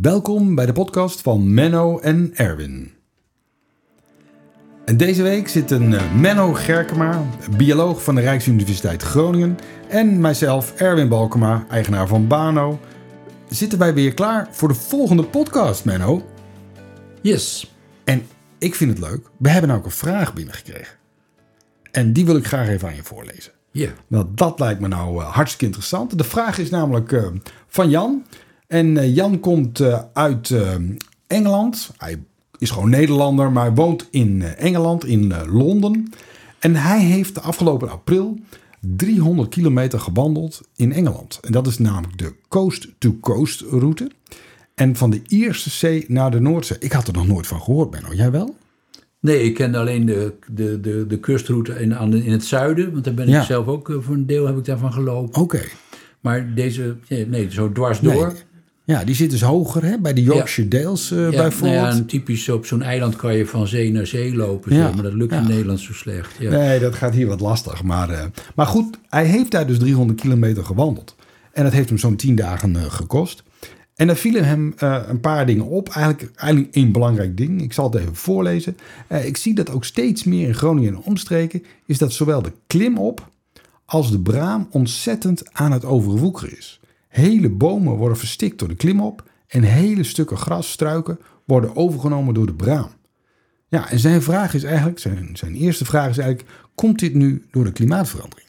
Welkom bij de podcast van Menno en Erwin. En deze week zitten eh, Menno Gerkema, bioloog van de Rijksuniversiteit Groningen, en mijzelf, Erwin Balkema, eigenaar van Bano. Zitten wij weer klaar voor de volgende podcast, Menno? Yes. En ik vind het leuk. We hebben nou ook een vraag binnengekregen. En die wil ik graag even aan je voorlezen. Ja. Nou, dat lijkt me nou uh, hartstikke interessant. De vraag is namelijk uh, van Jan. En uh, Jan komt uit Engeland. Hij is gewoon Nederlander, maar woont in Engeland, in Londen. En hij heeft de afgelopen april 300 kilometer gewandeld in Engeland. En dat is namelijk de coast-to-coast -coast route. En van de Ierse Zee naar de Noordzee. Ik had er nog nooit van gehoord, Benno. Jij wel? Nee, ik kende alleen de, de, de, de kustroute in, in het zuiden. Want daar ben ik ja. zelf ook voor een deel heb ik daarvan gelopen. Oké. Okay. Maar deze, nee, zo dwars door. Ja, die zit dus hoger hè, bij de Yorkshire ja. Dales uh, ja, bijvoorbeeld. Nou ja, typisch op zo'n eiland kan je van zee naar zee lopen. Ja. Zeg, maar dat lukt in Nederland zo slecht. Ja. Nee, dat gaat hier wat lastig. Maar, uh, maar goed, hij heeft daar dus 300 kilometer gewandeld. En dat heeft hem zo'n 10 dagen uh, gekost. En er vielen hem een paar dingen op. Eigenlijk, eigenlijk één belangrijk ding. Ik zal het even voorlezen. Ik zie dat ook steeds meer in Groningen en omstreken... is dat zowel de klimop als de braam ontzettend aan het overwoekeren is. Hele bomen worden verstikt door de klimop... en hele stukken gras, struiken worden overgenomen door de braam. Ja, en zijn vraag is eigenlijk, zijn, zijn eerste vraag is eigenlijk... komt dit nu door de klimaatverandering?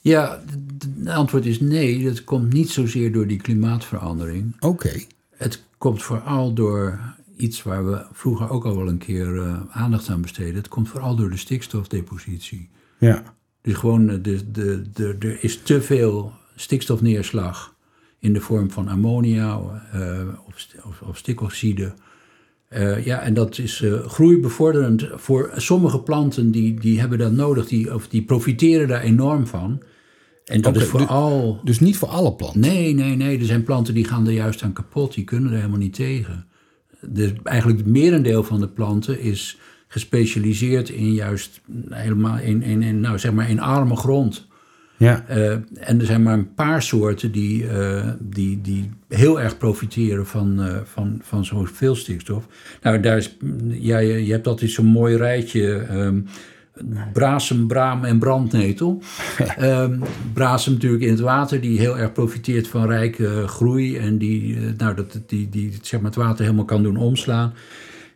Ja, het antwoord is nee. Dat komt niet zozeer door die klimaatverandering. Oké. Okay. Het komt vooral door iets waar we vroeger ook al wel een keer uh, aandacht aan besteden. Het komt vooral door de stikstofdepositie. Ja. Dus gewoon, de, de, de, er is te veel stikstofneerslag in de vorm van ammonia uh, of, of, of stikkoxide. Uh, ja, en dat is uh, groeibevorderend voor sommige planten die, die hebben dat nodig, die, of die profiteren daar enorm van. En dat okay, is vooral. Dus, dus niet voor alle planten? Nee, nee, nee. Er zijn planten die gaan er juist aan kapot, die kunnen er helemaal niet tegen. Dus eigenlijk het merendeel van de planten is gespecialiseerd in juist helemaal in, in, in, nou, zeg maar in arme grond. Ja. Uh, en er zijn maar een paar soorten die, uh, die, die heel erg profiteren van, uh, van, van zoveel stikstof. Nou, daar is, ja, je, je hebt altijd zo'n mooi rijtje. Um, brasem, braam en brandnetel. um, brasem natuurlijk in het water, die heel erg profiteert van rijke groei. En die, nou, dat, die, die zeg maar, het water helemaal kan doen omslaan.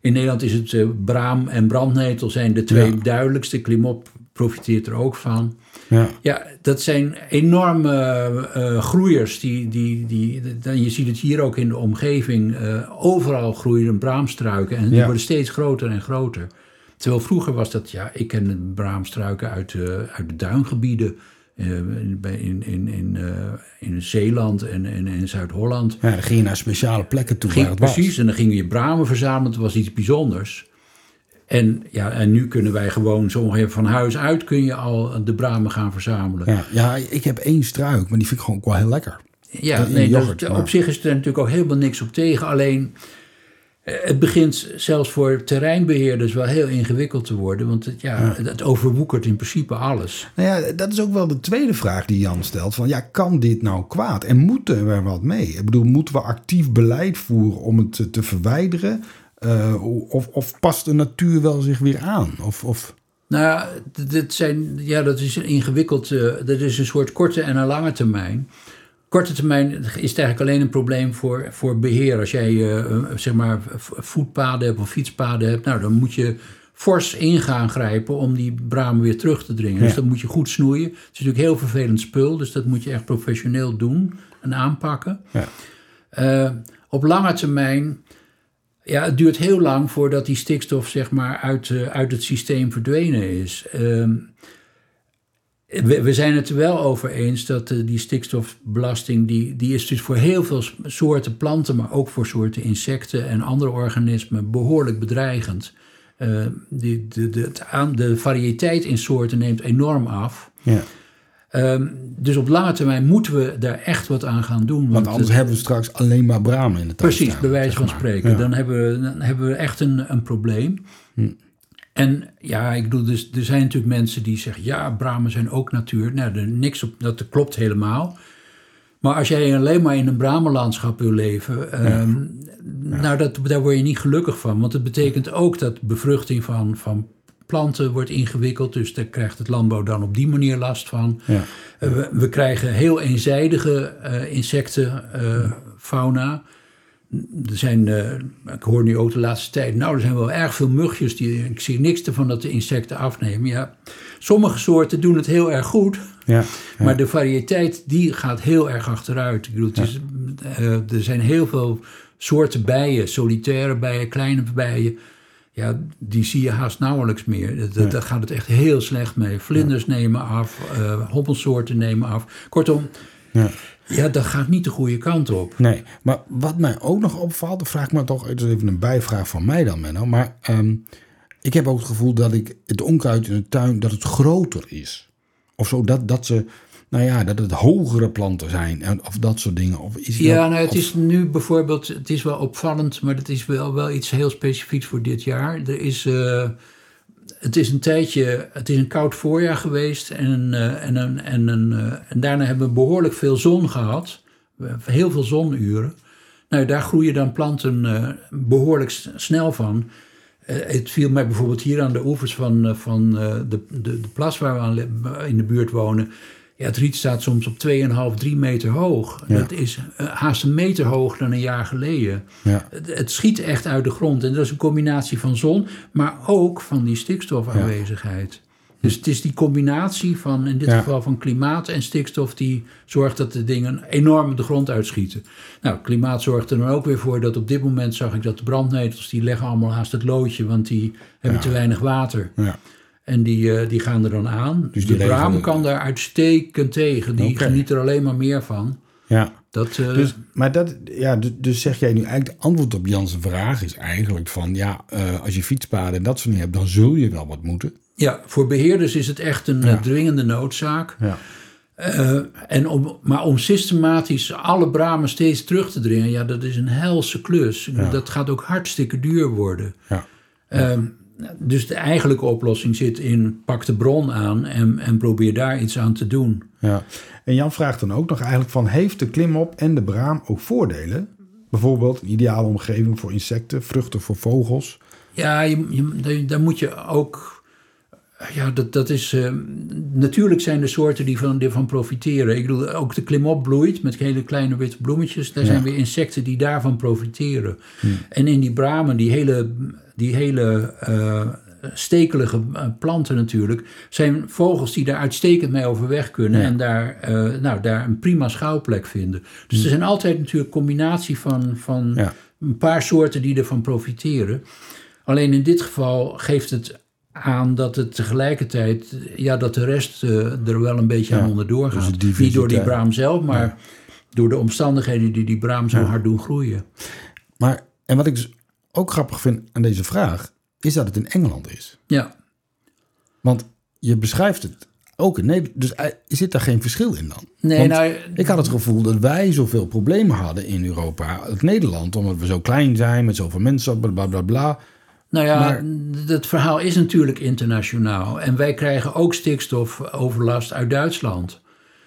In Nederland is het uh, braam en brandnetel zijn de twee ja. duidelijkste. Klimop profiteert er ook van. Ja. ja, dat zijn enorme uh, groeiers. Die, die, die, die, je ziet het hier ook in de omgeving. Uh, overal groeien braamstruiken en die ja. worden steeds groter en groter. Terwijl vroeger was dat, ja, ik ken braamstruiken uit, uh, uit de duingebieden. in, in, in, in, in Zeeland en, en in Zuid-Holland. Ja, dan ging je naar speciale plekken toe. Ging, waar het precies, en dan ging je bramen verzamelen. Dat was iets bijzonders. En, ja, en nu kunnen wij gewoon zo ongeveer van huis uit kun je al de bramen gaan verzamelen. Ja, ja ik heb één struik, maar die vind ik gewoon ook wel heel lekker. Ja, nee, yoghurt, dat, op zich is er natuurlijk ook helemaal niks op tegen. Alleen het begint zelfs voor terreinbeheerders wel heel ingewikkeld te worden. Want het, ja, ja. het overwoekert in principe alles. Nou ja, dat is ook wel de tweede vraag die Jan stelt. Van, ja, kan dit nou kwaad? En moeten we er wat mee? Ik bedoel, moeten we actief beleid voeren om het te, te verwijderen? Uh, of, of past de natuur wel zich weer aan? Of, of... Nou ja, dit zijn, ja, dat is ingewikkeld. Uh, dat is een soort korte en een lange termijn. Korte termijn is het eigenlijk alleen een probleem voor, voor beheer. Als jij uh, zeg maar voetpaden hebt of fietspaden hebt, nou, dan moet je fors in gaan grijpen om die bramen weer terug te dringen. Ja. Dus dat moet je goed snoeien. Het is natuurlijk heel vervelend spul, dus dat moet je echt professioneel doen en aanpakken. Ja. op lange termijn ja, het duurt heel lang voordat die stikstof zeg maar, uit, uh, uit het systeem verdwenen is. Uh, we, zijn het er wel over eens dat uh, die stikstofbelasting... Die, die is dus voor heel veel soorten planten... maar ook voor soorten insecten en andere organismen behoorlijk bedreigend. Uh, die, de, de, de, de variëteit in soorten neemt enorm af. Ja. Um, dus op lange termijn moeten we daar echt wat aan gaan doen. Want, want anders het, hebben we straks alleen maar bramen in de tuin. Precies, bij wijze van spreken. Ja. Dan, hebben we, dan hebben we echt een, een probleem. Hm. En ja, ik bedoel, dus, er zijn natuurlijk mensen die zeggen... ja, bramen zijn ook natuur. Nou, er niks op, dat klopt helemaal. Maar als jij alleen maar in een bramenlandschap wil leven, ehm, nou, dat, daar word je niet gelukkig van. Want het betekent ook dat bevruchting van, van planten wordt ingewikkeld. Dus daar krijgt het landbouw dan op die manier last van. Ja. Eh, we, we krijgen heel eenzijdige eh insectenfauna. er zijn, eh, ik hoor nu ook de laatste tijd, nou, er zijn wel erg veel mugjes. Die, ik zie niks ervan dat de insecten afnemen. Ja, sommige soorten doen het heel erg goed. Ja, ja. Maar de variëteit die gaat heel erg achteruit. Ik bedoel, is, eh, er zijn heel veel soorten bijen, solitaire bijen, kleine bijen. Ja, die zie je haast nauwelijks meer. Daar gaat het echt heel slecht mee. Vlinders nemen af, eh hobbelsoorten nemen af. Kortom, ja. ja, dat gaat niet de goede kant op. Nee, maar wat mij ook nog opvalt, dan vraag ik me toch, het is even een bijvraag van mij dan, Menno. Maar ehm, ik heb ook het gevoel dat ik het onkruid in de tuin, dat het groter is. Of zo, dat, dat ze, nou ja, dat het hogere planten zijn. En, of dat soort dingen. Of is Ja, dat- nou, het of- is nu bijvoorbeeld, het is wel opvallend, maar het is wel, wel iets heel specifieks voor dit jaar. Er is, eh, het is een tijdje, het is een koud voorjaar geweest en, eh, en, een, en, een, eh, en daarna hebben we behoorlijk veel zon gehad. Heel veel zonuren. Nou, daar groeien dan planten eh, behoorlijk snel van. Het viel mij bijvoorbeeld hier aan de oevers van, van de, de, de plas waar we aan, in de buurt wonen. Ja, het riet staat soms op 2,5, 3 meter hoog. Ja. Dat is eh, haast een meter hoger dan een jaar geleden. Ja. Het, het schiet echt uit de grond. En dat is een combinatie van zon, maar ook van die stikstofaanwezigheid. Dus het is die combinatie van, in dit Ja. geval van klimaat en stikstof, die zorgt dat de dingen enorm de grond uitschieten. Nou, klimaat zorgt er dan ook weer voor dat op dit moment zag ik dat de brandnetels, die leggen allemaal haast het loodje, want die hebben te weinig water. Ja. En die, eh, die gaan er dan aan. Dus de braam kan daar uitstekend tegen. Die geniet er alleen maar meer van. ja. Dat, eh, Dus, maar dat, ja, dus, dus zeg jij nu eigenlijk, de antwoord op Jans' vraag is eigenlijk van, ja, eh, als je fietspaden en dat soort dingen hebt, dan zul je wel wat moeten. ja, voor beheerders is het echt een eh, dwingende noodzaak. Ja. En om, maar om systematisch alle bramen steeds terug te dringen, ja, dat is een helse klus. Dat gaat ook hartstikke duur worden. Ja. Ehm, dus de eigenlijke oplossing zit in pak de bron aan en, en probeer daar iets aan te doen. Ja. En Jan vraagt dan ook nog eigenlijk van, heeft de klimop en de braam ook voordelen? Bijvoorbeeld een ideale omgeving voor insecten, vruchten voor vogels. Ja, je, je, daar- moet je ook. Ja, dat, dat is. eh, natuurlijk zijn er soorten die van, die van profiteren. Ik bedoel, ook de klimop bloeit met hele kleine witte bloemetjes. Daar zijn weer insecten die daarvan profiteren. En in die bramen, die hele, die hele eh, stekelige eh, planten natuurlijk, zijn vogels die daar uitstekend mee overweg kunnen en daar, eh, nou, daar een prima schouwplek vinden. Dus er zijn altijd natuurlijk combinatie van, van Ja. een paar soorten die ervan profiteren. Alleen in dit geval geeft het aan dat het tegelijkertijd, ja, dat de rest er wel een beetje aan onderdoor dus gaat. Niet door die braam zelf, maar door de omstandigheden die die braam zo hard doen groeien. Maar, en wat ik dus ook grappig vind aan deze vraag, is dat het in Engeland is. Ja, Want je beschrijft het ook in Nederland. Dus eh, zit daar geen verschil in dan? Nee, Want nou, ik had het gevoel dat wij zoveel problemen hadden in Europa, het Nederland, omdat we zo klein zijn met zoveel mensen, bla bla bla. bla. nou ja, maar- het verhaal is natuurlijk internationaal. En wij krijgen ook stikstofoverlast uit Duitsland.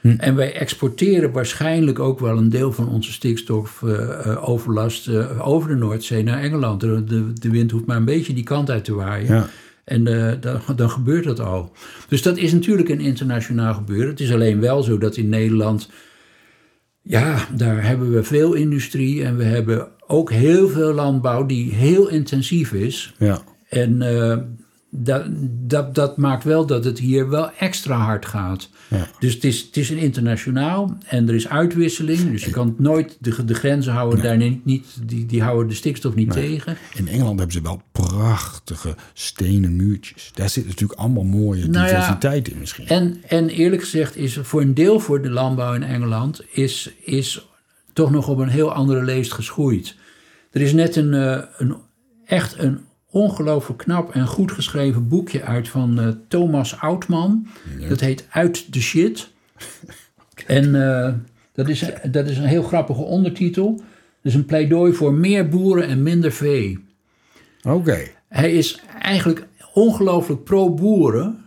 Hm. En wij exporteren waarschijnlijk ook wel een deel van onze stikstofoverlast eh, over de Noordzee naar Engeland. De, de, de wind hoeft maar een beetje die kant uit te waaien. Ja. En eh, dan, dan gebeurt dat al. Dus dat is natuurlijk een internationaal gebeuren. Het is alleen wel zo dat in Nederland. Ja, daar hebben we veel industrie en we hebben ook heel veel landbouw die heel intensief is. Ja. En eh, dat, dat, dat maakt wel dat het hier wel extra hard gaat. Ja. Dus het is, het is een internationaal en er is uitwisseling. Dus je kan nooit de, de grenzen houden, daar niet, niet, die, die houden de stikstof niet tegen. In Engeland hebben ze wel prachtige stenen muurtjes. Daar zit natuurlijk allemaal mooie Nou ja, diversiteit in misschien. En, en eerlijk gezegd is voor een deel voor de landbouw in Engeland is, is toch nog op een heel andere leest geschoeid. Er is net een, eh, een echt een ongelooflijk knap en goed geschreven boekje uit van eh, Thomas Oudman. Dat heet Uit de Shit. En eh, dat, is, dat is een heel grappige ondertitel. Dus een pleidooi voor meer boeren en minder vee. Oké. Hij is eigenlijk ongelooflijk pro-boeren.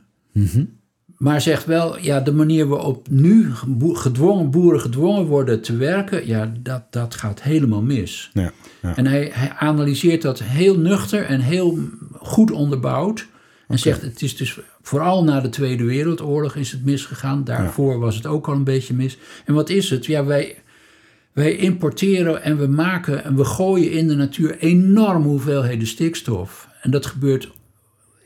Maar zegt wel, ja, de manier waarop nu gedwongen, boeren gedwongen worden te werken, ja, dat, dat gaat helemaal mis. Ja, ja. En hij, hij analyseert dat heel nuchter en heel goed onderbouwd. En zegt, het is dus vooral na de Tweede Wereldoorlog is het misgegaan. Daarvoor was het ook al een beetje mis. En wat is het? Ja, wij, wij importeren en we maken en we gooien in de natuur enorme hoeveelheden stikstof. En dat gebeurt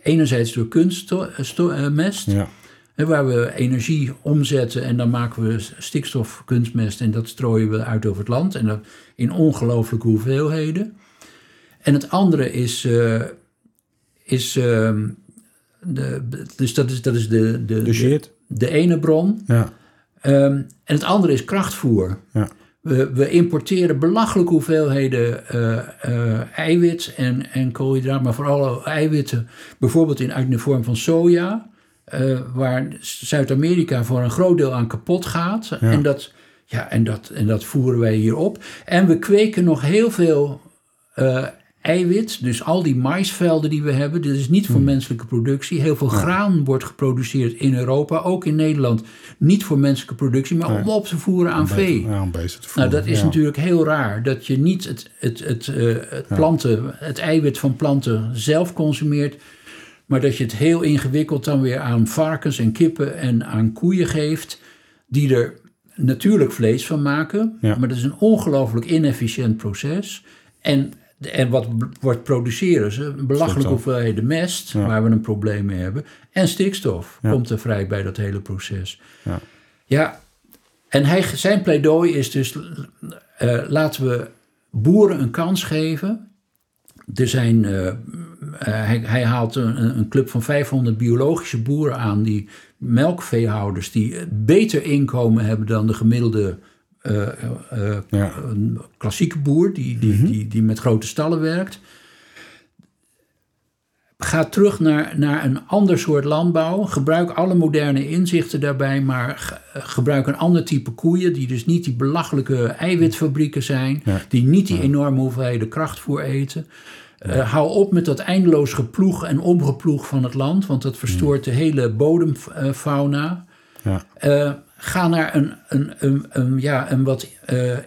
enerzijds door kunstmest. ja. Waar we energie omzetten en dan maken we stikstof, kunstmest en dat strooien we uit over het land. En dat in ongelooflijke hoeveelheden. En het andere is, eh, is ehm, de, dus dat is, dat is de, de, De de ene bron. Ja, Ehm, en het andere is krachtvoer. ja. We, we importeren belachelijke hoeveelheden eh, eh, eiwit en, en koolhydraat, maar vooral eiwitten, bijvoorbeeld in, uit de vorm van soja, eh, waar Zuid-Amerika voor een groot deel aan kapot gaat. En, dat, ja, en, dat, en dat voeren wij hier op. En we kweken nog heel veel eh, eiwit, dus al die maisvelden die we hebben, dit is niet voor menselijke productie. Heel veel graan wordt geproduceerd in Europa, ook in Nederland. Niet voor menselijke productie, maar om op te voeren aan vee. Ja, om te Nou, voeren. dat is ja. natuurlijk heel raar. Dat je niet het, het, het, eh, het, planten, het eiwit van planten zelf consumeert. Maar dat je het heel ingewikkeld dan weer aan varkens en kippen en aan koeien geeft. Die er natuurlijk vlees van maken. Ja. Maar dat is een ongelooflijk inefficiënt proces. En, en wat wordt produceren ze? Een belachelijke hoeveelheden mest, Ja. waar we een probleem mee hebben. En stikstof Ja. komt er vrij bij dat hele proces. Ja. Ja, en hij, zijn pleidooi is dus, eh, laten we boeren een kans geven. Er zijn, eh, hij, hij haalt een, een club van 500 biologische boeren aan, die melkveehouders, die beter inkomen hebben dan de gemiddelde eh, eh, Ja. klassieke boer, die, die, die, die met grote stallen werkt. Ga terug naar, naar een ander soort landbouw. Gebruik alle moderne inzichten daarbij, maar ge- gebruik een ander type koeien, die dus niet die belachelijke eiwitfabrieken zijn, Ja. die niet die enorme hoeveelheden krachtvoer eten. Eh, hou op met dat eindeloos geploeg en omgeploeg van het land, want dat verstoort de hele bodemfauna. Ja. Eh, ga naar een, een, een, een, ja, een wat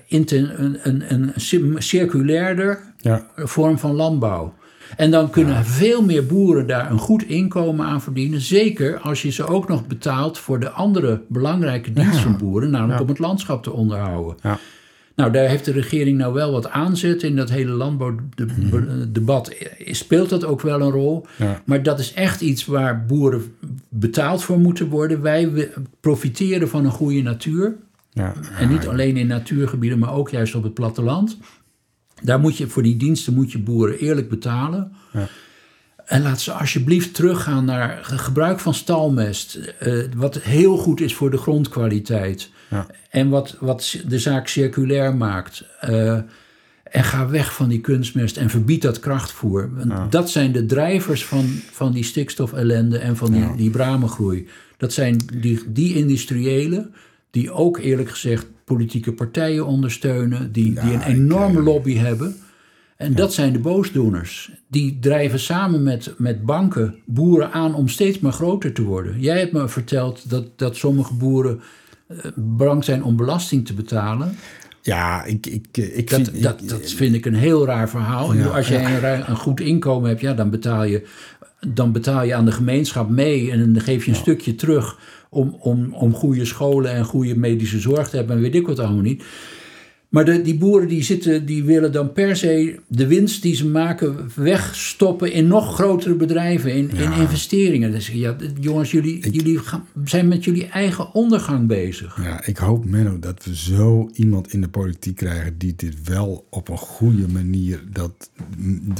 inten, een, een, een cir- circulairder Ja. vorm van landbouw. En dan kunnen veel meer boeren daar een goed inkomen aan verdienen. Zeker als je ze ook nog betaalt voor de andere belangrijke dienst van boeren, namelijk om het landschap te onderhouden. Nou, daar heeft de regering nou wel wat aanzet in dat hele landbouwdebat. Speelt dat ook wel een rol? Ja. Maar dat is echt iets waar boeren betaald voor moeten worden. Wij profiteren van een goede natuur. Ja. En niet alleen in natuurgebieden, maar ook juist op het platteland. Daar moet je, voor die diensten moet je boeren eerlijk betalen. Ja. En laat ze alsjeblieft teruggaan naar ge- gebruik van stalmest. eh, wat heel goed is voor de grondkwaliteit. Ja. En wat, wat de zaak circulair maakt. Eh, en ga weg van die kunstmest en verbied dat krachtvoer. Want Dat zijn de drijvers van, van die stikstofellende en van die, die bramengroei. Dat zijn die, die industriëlen die ook eerlijk gezegd politieke partijen ondersteunen. Die, die een enorme lobby hebben. En dat zijn de boosdoeners. Die drijven samen met, met banken boeren aan om steeds maar groter te worden. Jij hebt me verteld dat, dat sommige boeren bang zijn om belasting te betalen. Ja, ik, ik, ik Dat, vind... dat, ik- dat vind ik een heel raar verhaal. Ja, Als jij een, een goed inkomen hebt, ja, dan, betaal je, dan betaal je aan de gemeenschap mee en dan geef je een stukje terug om, om, om goede scholen en goede medische zorg te hebben en weet ik wat allemaal niet. Maar de, die boeren die zitten, die willen dan per se de winst die ze maken wegstoppen in nog grotere bedrijven, in, in investeringen. Dus ja, jongens, jullie, jullie gaan, zijn met jullie eigen ondergang bezig. Ja, ik hoop, Menno, dat we zo iemand in de politiek krijgen die dit wel op een goede manier, dat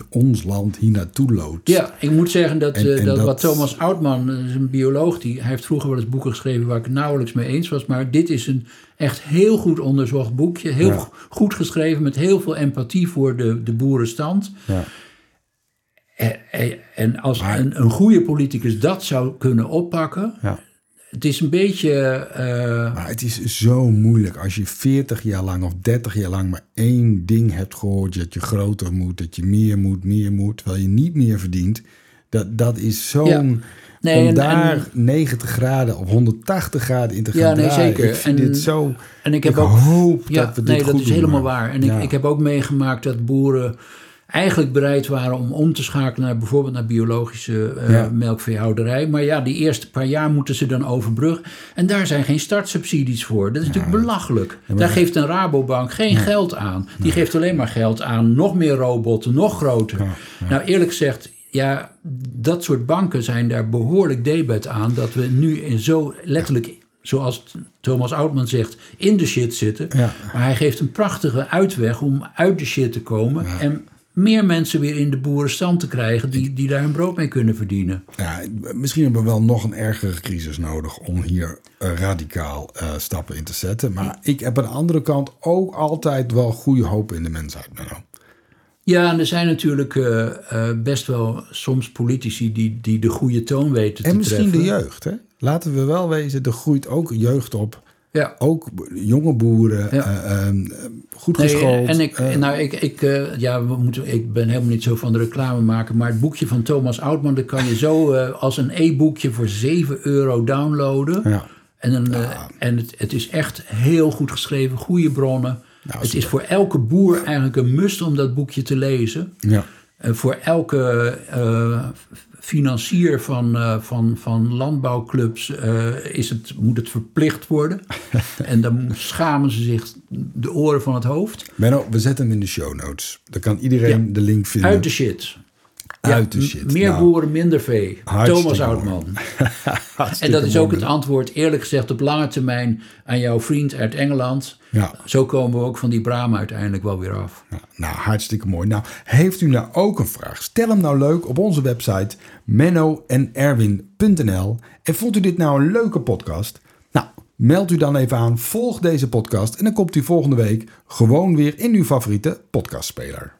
ons land hier naartoe loopt. Ja, ik moet zeggen dat, En- eh, en dat, dat- wat Thomas Oudman, is een bioloog, die, hij heeft vroeger wel eens boeken geschreven waar ik het nauwelijks mee eens was. Maar dit is een echt heel goed onderzocht boekje. Heel Goed geschreven met heel veel empathie voor de, de boerenstand. Ja. En, en- en als een, een goede politicus dat zou kunnen oppakken. Ja. Het is een beetje. eh, Maar het is zo moeilijk als je 40 jaar lang of 30 jaar lang maar één ding hebt gehoord. Dat je groter moet, dat je meer moet, meer moet, terwijl je niet meer verdient. Dat, dat is zo'n... Nee, om en- daar en- 90 graden of 180 graden in te gaan Ja, nee, draaien. zeker. Ik vind En- dit zo... En ik heb ik ook hoop Ja, dat we dit nee, dat is doen, helemaal maar- waar. En Ja. ik, ik heb ook meegemaakt dat boeren eigenlijk bereid waren om om te schakelen naar bijvoorbeeld naar biologische Ja. melkveehouderij. Maar ja, die eerste paar jaar moeten ze dan overbruggen. En daar zijn geen startsubsidies voor. Dat is natuurlijk belachelijk. Daar geeft een Rabobank geen geld aan. Die geeft alleen maar geld aan nog meer robotten, nog groter. Nou, eerlijk gezegd, ja, dat soort banken zijn daar behoorlijk debet aan. Dat we nu in zo letterlijk, zoals Thomas Oudman zegt, in de shit zitten. Ja. Maar hij geeft een prachtige uitweg om uit de shit te komen. En meer mensen weer in de boerenstand te krijgen die, die daar hun brood mee kunnen verdienen. Ja, misschien hebben we wel nog een ergere crisis nodig om hier eh, radicaal eh, stappen in te zetten. Maar ik heb aan de andere kant ook altijd wel goede hoop in de mensheid, Menno. Ja, en er zijn natuurlijk eh, eh, best wel soms politici die, die de goede toon weten te En misschien treffen. de jeugd, hè? Laten we wel wezen, er groeit ook jeugd op. Ja. Ook jonge boeren, Ja. eh, eh, goed Nee, geschoold. en ik, nou, ik, ik, ja, we moeten, ik ben helemaal niet zo van de reclame maken, maar het boekje van Thomas Oudman, dat kan je zo als een e-boekje voor 7 euro downloaden. Ja. En, en het, het is echt heel goed geschreven, goede bronnen. Nou, het is voor elke boer eigenlijk een must om dat boekje te lezen. ja. Voor elke eh, financier van, eh, van, van landbouwclubs eh, is het, moet het verplicht worden. en dan schamen ze zich de oren van het hoofd. Menno, we zetten hem in de show notes. Dan kan iedereen de link vinden. Uit de shit. Uit de shit. Meer Nou, boeren, minder vee. Thomas. Oudman. En dat is ook het antwoord, eerlijk gezegd, op lange termijn aan jouw vriend uit Engeland. Ja. Zo komen we ook van die Brahma uiteindelijk wel weer af. Ja, nou, hartstikke mooi. Nou, heeft u nou ook een vraag? Stel hem nou leuk op onze website mennoenerwin.nl. En vond u dit nou een leuke podcast? Nou, meld u dan even aan, volg deze podcast en dan komt u volgende week gewoon weer in uw favoriete podcastspeler.